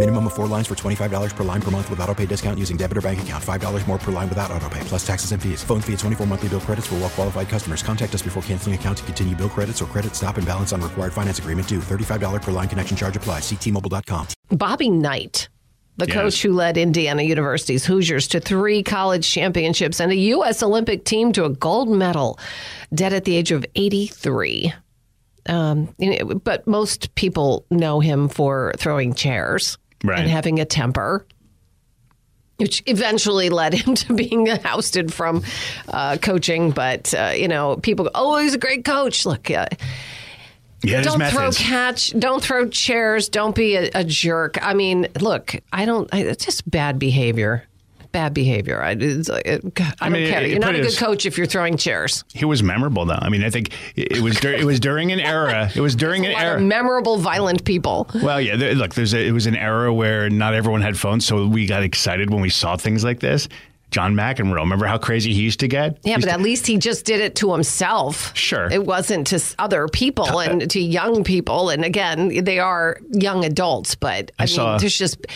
Minimum of four lines for $25 per line per month with auto pay discount using debit or bank account. $5 more per line without auto pay, plus taxes and fees. Phone fee at 24 monthly bill credits for well qualified customers. Contact us before canceling account to continue bill credits or credit stop and balance on required finance agreement due. $35 per line connection charge applies. Ctmobile.com. Bobby Knight, the Yes. coach who led Indiana University's Hoosiers to three college championships and a U.S. Olympic team to a gold medal, dead at the age of 83. Um, but most people know him for throwing chairs Right. and having a temper. Which eventually led him to being ousted from uh, coaching. But, uh, you know, people go, oh, he's a great coach. Look, uh, He had his don't throw catch don't throw chairs don't be a, a jerk i mean look i don't I, it's just bad behavior bad behavior i, it's, like, it, God, I, I mean, don't care it- you're not a good coach if you're throwing chairs He was memorable, though. I mean, I think it it was dur- it was during an era. It was during an a lot of era. memorable violent people Well, yeah. There, look, there's a, it was an era where not everyone had phones, so we got excited when we saw things like this. John McEnroe, remember how crazy he used to get? yeah but to- at least he just did it to himself. Sure. it wasn't to other people and to young people. And again they are young adults but i, I mean saw- there's just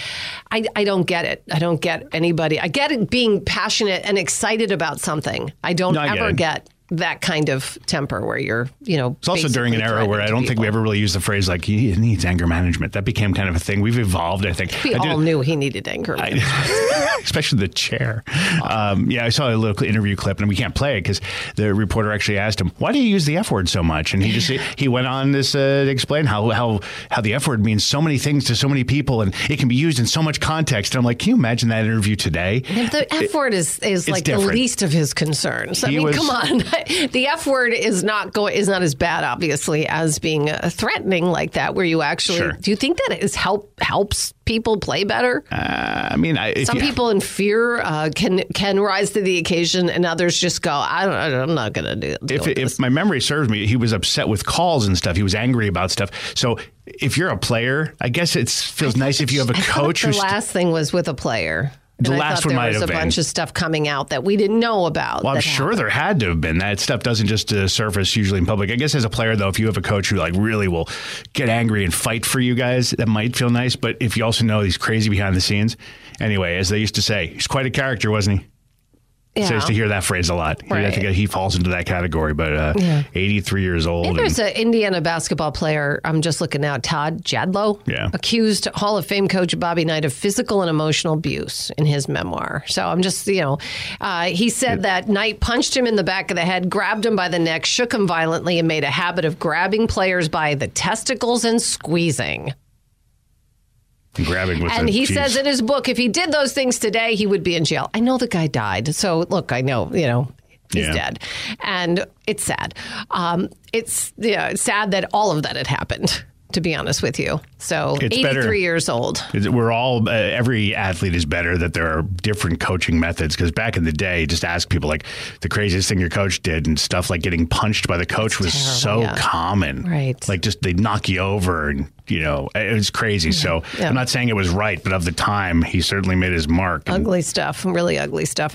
I, I don't get it. I don't get anybody. I get it being passionate and excited about something. I don't No, I ever it. get that kind of temper where you're you know It's also during an era where I don't think we ever really used the phrase like he needs anger management. That became kind of a thing. We've evolved, I think. we I did- all knew he needed anger management. especially the chair. Um, yeah, I saw a little interview clip, and we can't play it because the reporter actually asked him, "Why do you use the F word so much?" And he just he went on this uh, to explain how how how the F word means so many things to so many people, and it can be used in so much context. And I'm like, can you imagine that interview today? The F word is, is like the least of his concerns. I He mean, was- come on. The F word is not going is not as bad, obviously, as being uh, threatening like that. Where you actually Sure. do you think that is help helps people play better? Uh, I mean, I, Some you- people in fear uh, can can rise to the occasion, and others just go, "I don't, I'm not going to do." deal if, if this." my memory serves me, he was upset with calls and stuff. He was angry about stuff. So if you're a player, I guess it feels nice if you have a I coach the who's last thing was with a player. The And I last thought one there might was have a been. bunch of stuff coming out that we didn't know about. Well, I'm sure happened. there had to have been. That stuff doesn't just uh, surface usually in public. I guess as a player, though, if you have a coach who like really will get angry and fight for you guys, that might feel nice. But if you also know he's crazy behind the scenes, anyway, as they used to say, he's quite a character, wasn't he? So I used to hear that phrase a lot. I think he falls into that category. But uh, Yeah. 83 years old. And there's an Indiana basketball player. I'm just looking now. Todd Jadlow, Yeah. accused Hall of Fame coach Bobby Knight of physical and emotional abuse in his memoir. So I'm just, you know, uh, he said that Knight punched him in the back of the head, grabbed him by the neck, shook him violently, and made a habit of grabbing players by the testicles and squeezing. Grabbing with And he geez. says in his book, if he did those things today, he would be in jail. I know the guy died. So look, I know, you know, he's Yeah. dead. And it's sad. Um, it's yeah, it's sad that all of that had happened, to be honest with you. So It's 83 better- years old. We're all, uh, every athlete is better that there are different coaching methods. Because back in the day, just ask people like the craziest thing your coach did and stuff like getting punched by the coach was terrible, so yeah. common. Right. Like just they'd knock you over and, you know, it was crazy. So Yeah. I'm not saying it was right, but of the time, he certainly made his mark. And Ugly stuff, really ugly stuff.